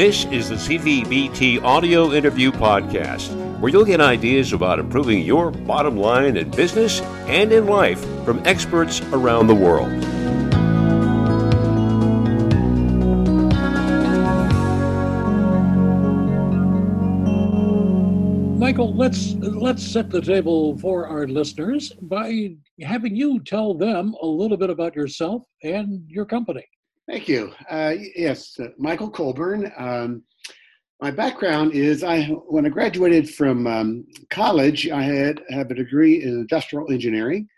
This is the CVBT Audio Interview Podcast, where you'll get ideas about improving your bottom line in business and in life from experts around the world. Michael, let's let's set the table for our listeners by having you tell them a little bit about yourself and your company. Thank you. Uh, yes, uh, Michael Colburn. Um, my background is I when I graduated from um, college, I had have a degree in industrial engineering.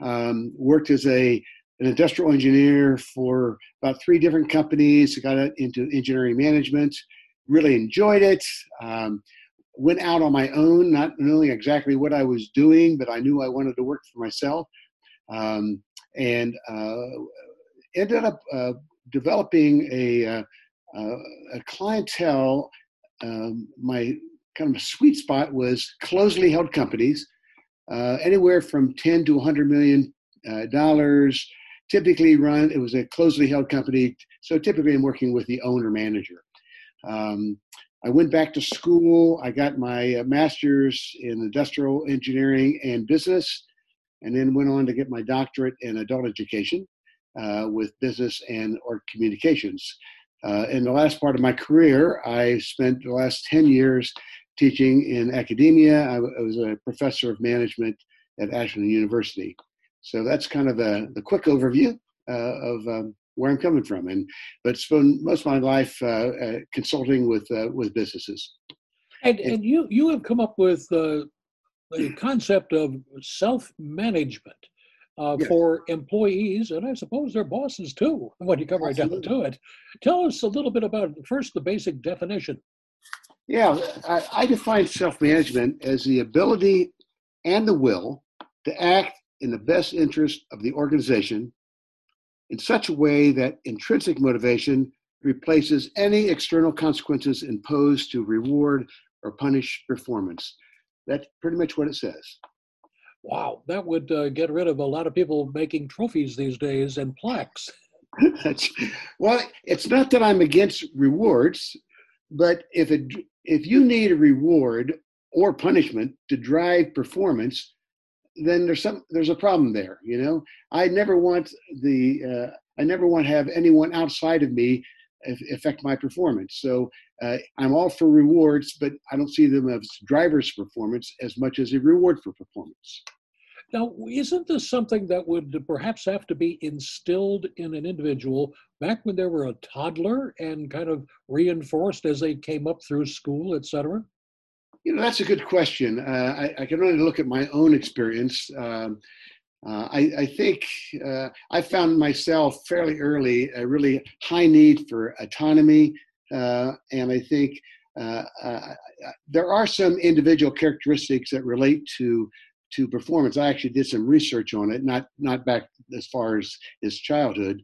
Um, worked as a an industrial engineer for about three different companies. Got into engineering management. Really enjoyed it. Um, went out on my own, not knowing exactly what I was doing, but I knew I wanted to work for myself. Um, and uh, ended up uh, developing a, uh, uh, a clientele. Um, my kind of sweet spot was closely held companies, uh, anywhere from 10 to 100 million dollars. Typically run, it was a closely held company, so typically I'm working with the owner manager. Um, I went back to school. I got my master's in industrial engineering and business, and then went on to get my doctorate in adult education with business and or communications. Uh, in the last part of my career, I spent the last 10 years teaching in academia. I, I was a professor of management at Ashland University. So that's kind of a, the quick overview uh, of um, where I'm coming from. And but spent most of my life uh, uh, consulting with uh, with businesses. And, and you you have come up with the concept of self management uh, yes. for employees and I suppose their bosses too, when you come right down to it. Tell us a little bit about first the basic definition. Yeah, I, I define self management as the ability and the will to act in the best interest of the organization in such a way that intrinsic motivation replaces any external consequences imposed to reward or punish performance. That's pretty much what it says. Wow, that would uh, get rid of a lot of people making trophies these days and plaques. well, it's not that I'm against rewards, but if it if you need a reward or punishment to drive performance, then there's some there's a problem there. You know, I never want the uh, I never want to have anyone outside of me affect my performance. So uh, I'm all for rewards, but I don't see them as drivers performance as much as a reward for performance. Now, isn't this something that would perhaps have to be instilled in an individual back when they were a toddler and kind of reinforced as they came up through school, et cetera? You know, that's a good question. Uh, I, I, can only look at my own experience. Um, uh, I, I, think uh, I found myself fairly early a really high need for autonomy, uh, and I think uh, uh, there are some individual characteristics that relate to to performance. I actually did some research on it, not not back as far as his childhood,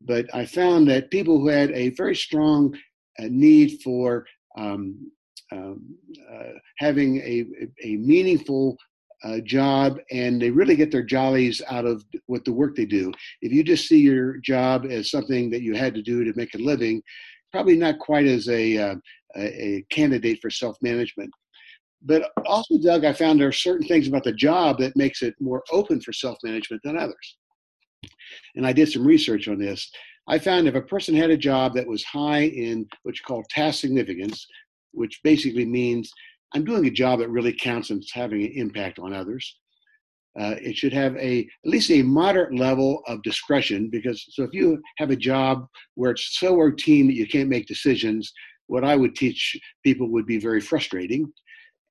but I found that people who had a very strong need for um, um, having a, a meaningful uh, job and they really get their jollies out of what the work they do. If you just see your job as something that you had to do to make a living, probably not quite as a, uh, a candidate for self management. But also, Doug, I found there are certain things about the job that makes it more open for self management than others. And I did some research on this. I found if a person had a job that was high in what you call task significance, which basically means I'm doing a job that really counts and it's having an impact on others. Uh, it should have a at least a moderate level of discretion because so if you have a job where it's so routine that you can't make decisions, what I would teach people would be very frustrating.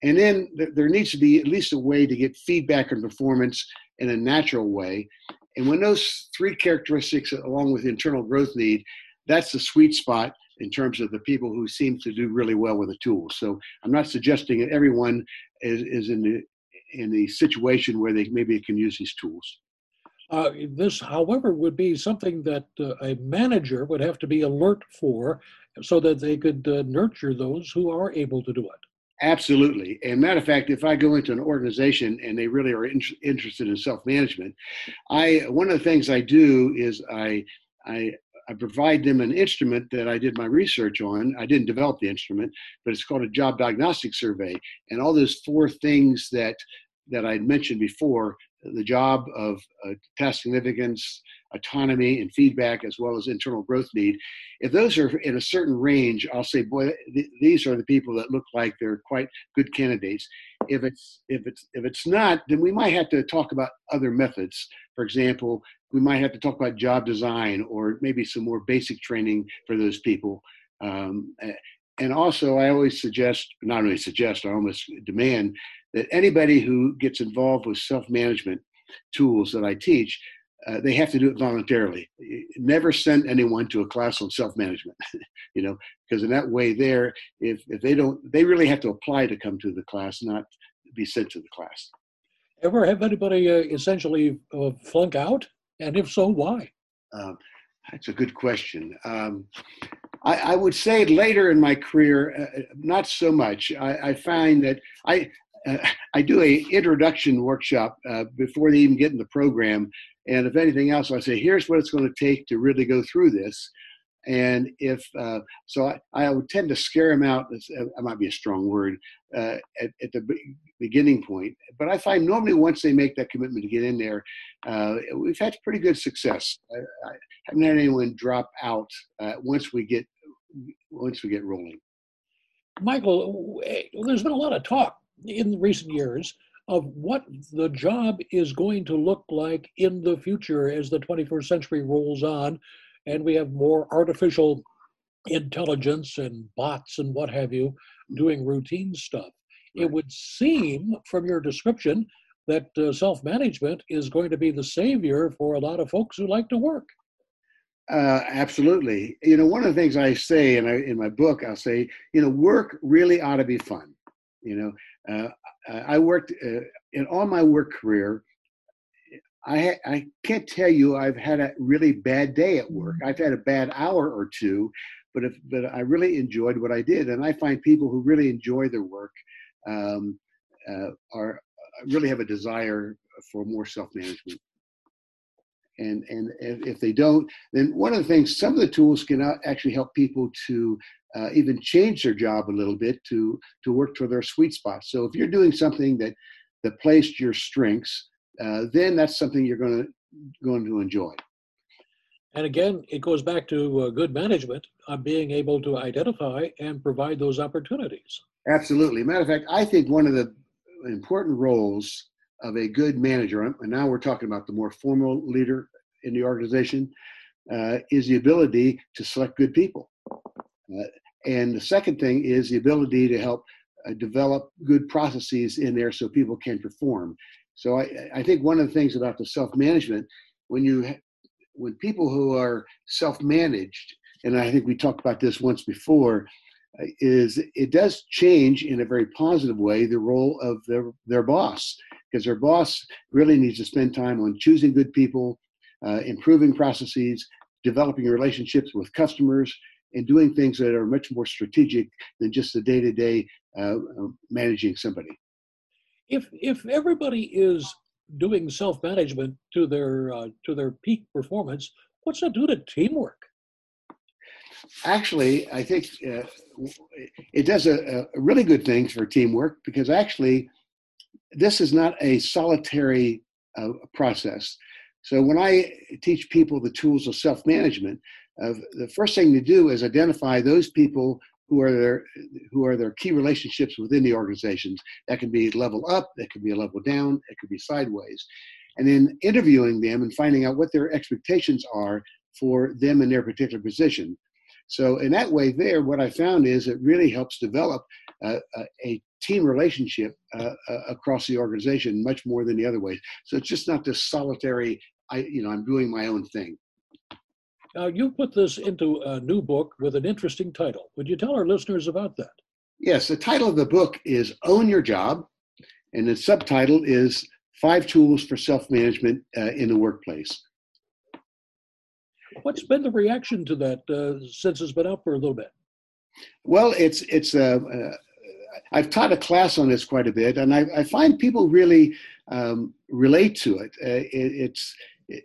And then th- there needs to be at least a way to get feedback on performance in a natural way. And when those three characteristics, along with internal growth need, that's the sweet spot in terms of the people who seem to do really well with the tools. So I'm not suggesting that everyone is, is in the in a situation where they maybe can use these tools. Uh, this, however, would be something that uh, a manager would have to be alert for so that they could uh, nurture those who are able to do it. Absolutely. And matter of fact, if I go into an organization and they really are in, interested in self-management, I one of the things I do is I I I provide them an instrument that I did my research on. I didn't develop the instrument, but it's called a job diagnostic survey. And all those four things that that I'd mentioned before the job of uh, task significance, autonomy, and feedback, as well as internal growth need. If those are in a certain range, I'll say, boy, th- these are the people that look like they're quite good candidates. If it's if it's if it's not, then we might have to talk about other methods. For example, we might have to talk about job design or maybe some more basic training for those people. Um, and also, I always suggest, not only suggest, I almost demand that anybody who gets involved with self-management tools that I teach, uh, they have to do it voluntarily. Never send anyone to a class on self-management, you know, because in that way, there, if if they don't, they really have to apply to come to the class, not be sent to the class. Ever have anybody uh, essentially uh, flunk out, and if so, why? Um, that's a good question. Um, I, I, would say later in my career, uh, not so much. I, I find that I uh, I do a introduction workshop uh, before they even get in the program, and if anything else, I say here's what it's going to take to really go through this. And if uh, so, I, I, would tend to scare them out. Uh, that might be a strong word uh, at, at, the beginning point, but I find normally once they make that commitment to get in there, uh, we've had pretty good success. I, I, haven't had anyone drop out once we get once we get rolling. Michael, there's been a lot of talk in recent years of what the job is going to look like in the future as the 21st century rolls on and we have more artificial intelligence and bots and what have you doing routine stuff. Right. It would seem from your description that uh, self management is going to be the savior for a lot of folks who like to work. Uh, absolutely. You know, one of the things I say in, in my book, I'll say, you know, work really ought to be fun. You know, uh, I worked uh, in all my work career. I I can't tell you I've had a really bad day at work. Mm-hmm. I've had a bad hour or two, but if, but I really enjoyed what I did, and I find people who really enjoy their work um, uh, are really have a desire for more self management. And and if they don't, then one of the things some of the tools can actually help people to uh, even change their job a little bit to to work to their sweet spot. So if you're doing something that that plays your strengths, uh, then that's something you're going to going to enjoy. And again, it goes back to uh, good management of being able to identify and provide those opportunities. Absolutely. Matter of fact, I think one of the important roles of a good manager, and now we're talking about the more formal leader in the organization, uh, is the ability to select good people. Uh, and the second thing is the ability to help uh, develop good processes in there so people can perform. So I, I think one of the things about the self-management, when you when people who are self-managed, and I think we talked about this once before, uh, is it does change in a very positive way the role of their their boss because their boss really needs to spend time on choosing good people, uh, improving processes, developing relationships with customers, and doing things that are much more strategic than just the day to day managing somebody. If if everybody is doing self management to their uh, to their peak performance, what's that do to teamwork? Actually, I think uh, it does a, a really good thing for teamwork because actually, this is not a solitary uh, process. So when I teach people the tools of self management, uh, the first thing to do is identify those people who are their who are their key relationships within the organizations. That can be level up, that can be a level down, it could be sideways, and then interviewing them and finding out what their expectations are for them in their particular position. So in that way, there, what I found is it really helps develop uh, a team relationship uh, uh, across the organization much more than the other ways. So it's just not this solitary. I, you know, I'm doing my own thing. Now, you put this into a new book with an interesting title. Would you tell our listeners about that? Yes, the title of the book is Own Your Job, and the subtitle is Five Tools for Self Management uh, in the Workplace. What's been the reaction to that uh, since it's been out for a little bit? Well, it's it's uh, uh, I've taught a class on this quite a bit, and I, I find people really um, relate to it. Uh, it it's it,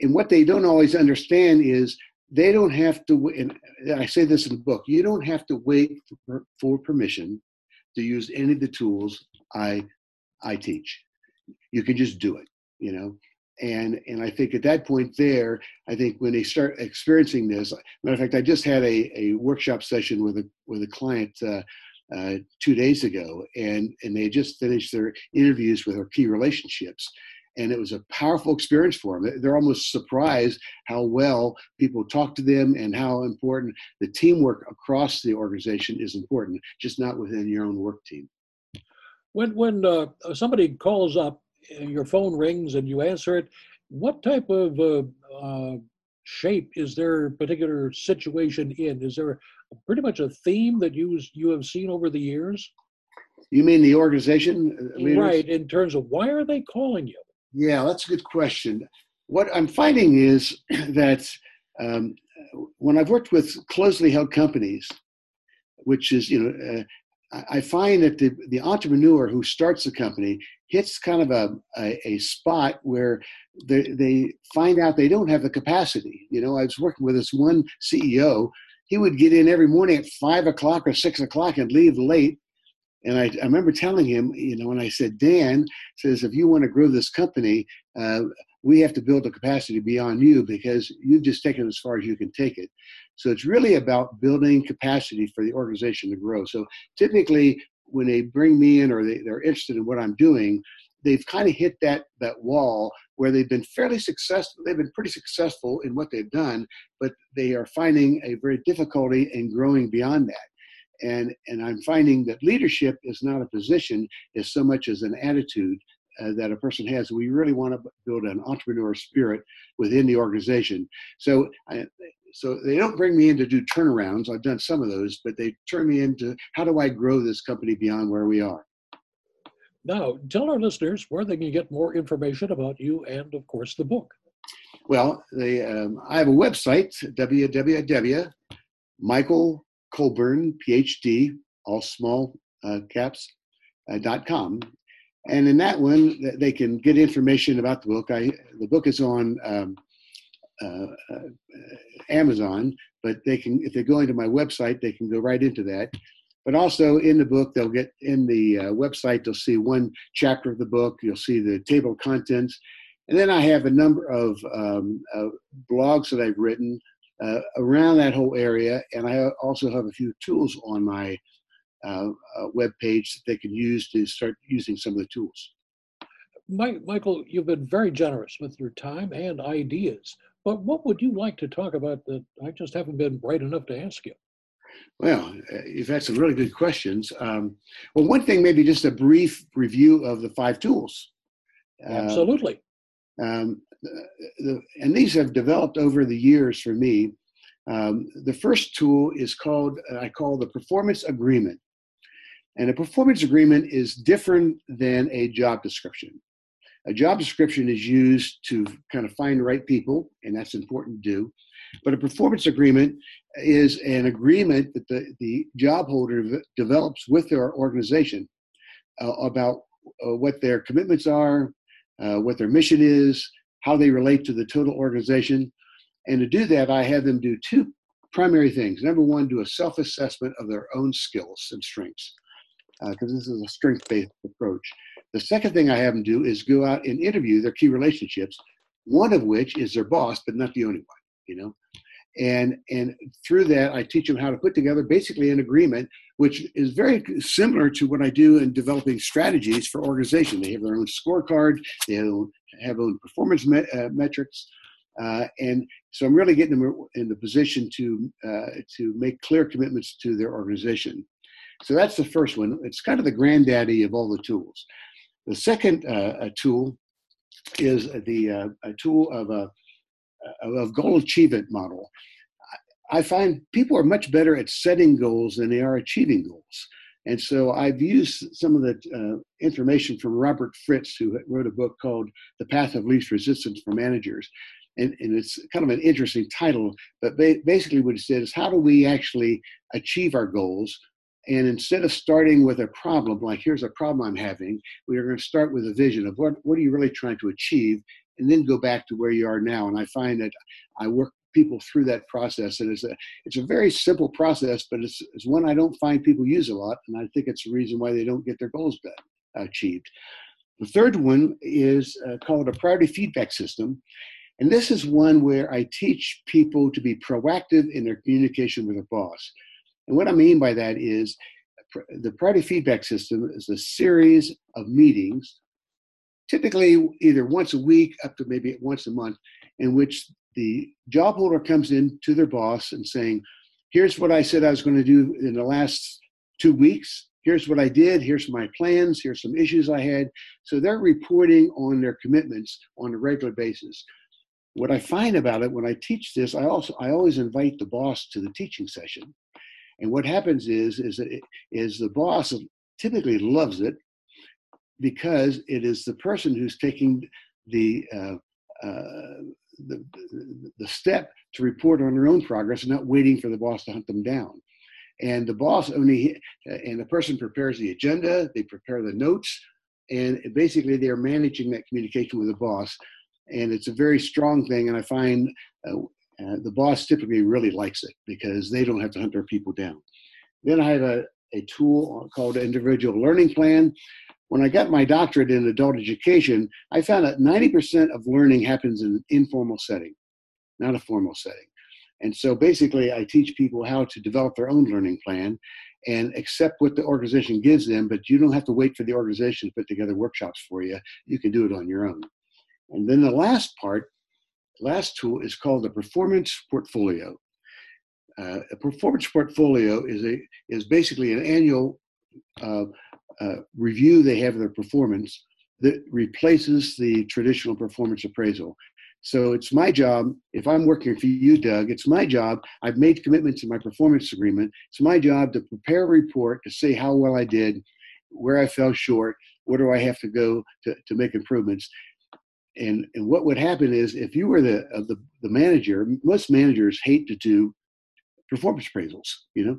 and what they don't always understand is they don't have to, and I say this in the book, you don't have to wait for, for permission to use any of the tools I, I teach. You can just do it, you know? And, and I think at that point there, I think when they start experiencing this, matter of fact, I just had a, a workshop session with a, with a client uh, uh, two days ago, and, and they just finished their interviews with our key relationships and it was a powerful experience for them. They're almost surprised how well people talk to them and how important the teamwork across the organization is important, just not within your own work team. When when uh, somebody calls up, your phone rings and you answer it. What type of uh, uh, shape is their particular situation in? Is there pretty much a theme that you you have seen over the years? You mean the organization? Uh, leaders? Right. In terms of why are they calling you? Yeah, that's a good question. What I'm finding is that um, when I've worked with closely held companies, which is, you know, uh, I find that the, the entrepreneur who starts the company hits kind of a, a, a spot where they, they find out they don't have the capacity. You know, I was working with this one CEO. He would get in every morning at five o'clock or six o'clock and leave late and I, I, remember telling him, you know, when I said, Dan says, if you want to grow this company, uh, we have to build a capacity beyond you because you've just taken it as far as you can take it. So it's really about building capacity for the organization to grow. So typically, when they bring me in or they, they're interested in what I'm doing, they've kind of hit that that wall where they've been fairly successful. They've been pretty successful in what they've done, but they are finding a very difficulty in growing beyond that. And and i'm finding that leadership is not a position as so much as an attitude uh, that a person has. We really want to build an entrepreneur spirit within the organization. So I, so they don't bring me in to do turnarounds. I've done some of those but they turn me into how do i grow this company beyond where we are now tell our listeners where they can get more information about you and of course the book well they um, i have a website www michael Colburn, PhD, all small uh, caps, uh, dot com. And in that one, they can get information about the book. I, the book is on um, uh, uh, Amazon, but they can, if they go into my website, they can go right into that. But also in the book, they'll get in the uh, website, they'll see one chapter of the book, you'll see the table of contents. And then I have a number of um, uh, blogs that I've written uh, around that whole area. And I also have a few tools on my uh, uh, web page that they can use to start using some of the tools. Mike, Michael, you've been very generous with your time and ideas. But what would you like to talk about that I just haven't been bright enough to ask you? Well, uh, you've had some really good questions. Um, well, one thing, maybe just a brief review of the five tools. Uh, Absolutely. Um, the, and these have developed over the years for me. Um, the first tool is called, I call the performance agreement. And a performance agreement is different than a job description. A job description is used to kind of find the right people, and that's important to do. But a performance agreement is an agreement that the, the job holder develops with their organization uh, about uh, what their commitments are, uh, what their mission is, how they relate to the total organization. And to do that, I have them do two primary things. Number one, do a self assessment of their own skills and strengths, because uh, this is a strength based approach. The second thing I have them do is go out and interview their key relationships, one of which is their boss, but not the only one, you know. And, and through that, I teach them how to put together basically an agreement, which is very similar to what I do in developing strategies for organization. They have their own scorecard, they have, have own performance uh, metrics, uh, and so I'm really getting them in the position to uh, to make clear commitments to their organization. So that's the first one. It's kind of the granddaddy of all the tools. The second uh, tool is the uh, a tool of a of goal achievement model. I find people are much better at setting goals than they are achieving goals. And so I've used some of the uh, information from Robert Fritz, who wrote a book called The Path of Least Resistance for Managers. And, and it's kind of an interesting title, but ba- basically what he said is how do we actually achieve our goals? And instead of starting with a problem, like here's a problem I'm having, we are going to start with a vision of what, what are you really trying to achieve? And then go back to where you are now. And I find that I work people through that process. And it's a it's a very simple process, but it's, it's one I don't find people use a lot, and I think it's the reason why they don't get their goals achieved. The third one is uh, called a priority feedback system. And this is one where I teach people to be proactive in their communication with their boss. And what I mean by that is the priority feedback system is a series of meetings, typically either once a week up to maybe once a month, in which the job holder comes in to their boss and saying, Here's what I said I was going to do in the last two weeks. Here's what I did. Here's my plans. Here's some issues I had. So they're reporting on their commitments on a regular basis. What I find about it when I teach this, I also I always invite the boss to the teaching session and what happens is is that it, is the boss typically loves it because it is the person who's taking the uh, uh, the, the step to report on their own progress and not waiting for the boss to hunt them down. And the boss only, and the person prepares the agenda, they prepare the notes, and basically they're managing that communication with the boss. And it's a very strong thing. And I find uh, uh, the boss typically really likes it because they don't have to hunt their people down. Then I have a, a tool called Individual Learning Plan. When I got my doctorate in adult education, I found that 90% of learning happens in an informal setting, not a formal setting. And so basically, I teach people how to develop their own learning plan and accept what the organization gives them, but you don't have to wait for the organization to put together workshops for you. You can do it on your own. And then the last part last tool is called the performance portfolio. Uh, a performance portfolio is a is basically an annual uh, uh, review they have of their performance that replaces the traditional performance appraisal. So it's my job, if I'm working for you, Doug, it's my job. I've made commitments in my performance agreement. It's my job to prepare a report to say how well I did, where I fell short, where do I have to go to, to make improvements and and what would happen is if you were the uh, the, the manager most managers hate to do performance appraisals you know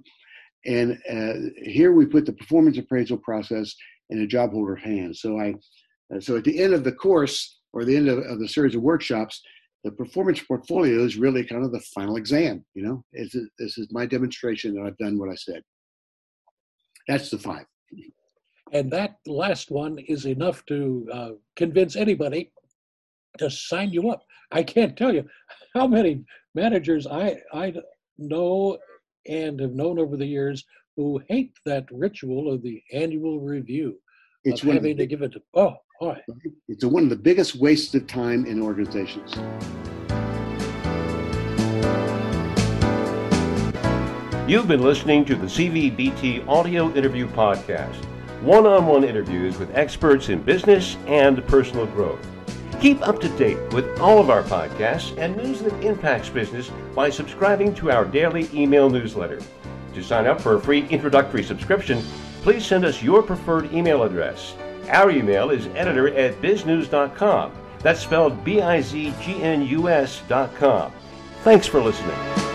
and uh, here we put the performance appraisal process in a job holder's hands. So i uh, so at the end of the course or the end of, of, the series of workshops the performance portfolio is really kind of the final exam you know? It's, this is my demonstration that i've done what i said. That's the five. And that last one is enough to uh, convince anybody to sign you up. I can't tell you how many managers I I know and have known over the years who hate that ritual of the annual review. It's of having to give it to oh boy. It's one of the biggest wastes of time in organizations. You've been listening to the CVBT Audio Interview Podcast, one on one interviews with experts in business and personal growth. Keep up to date with all of our podcasts and news that impacts business by subscribing to our daily email newsletter. To sign up for a free introductory subscription, please send us your preferred email address. Our email is editor at bizgnus.com. That's spelled B I Z G N U S.com. Thanks for listening.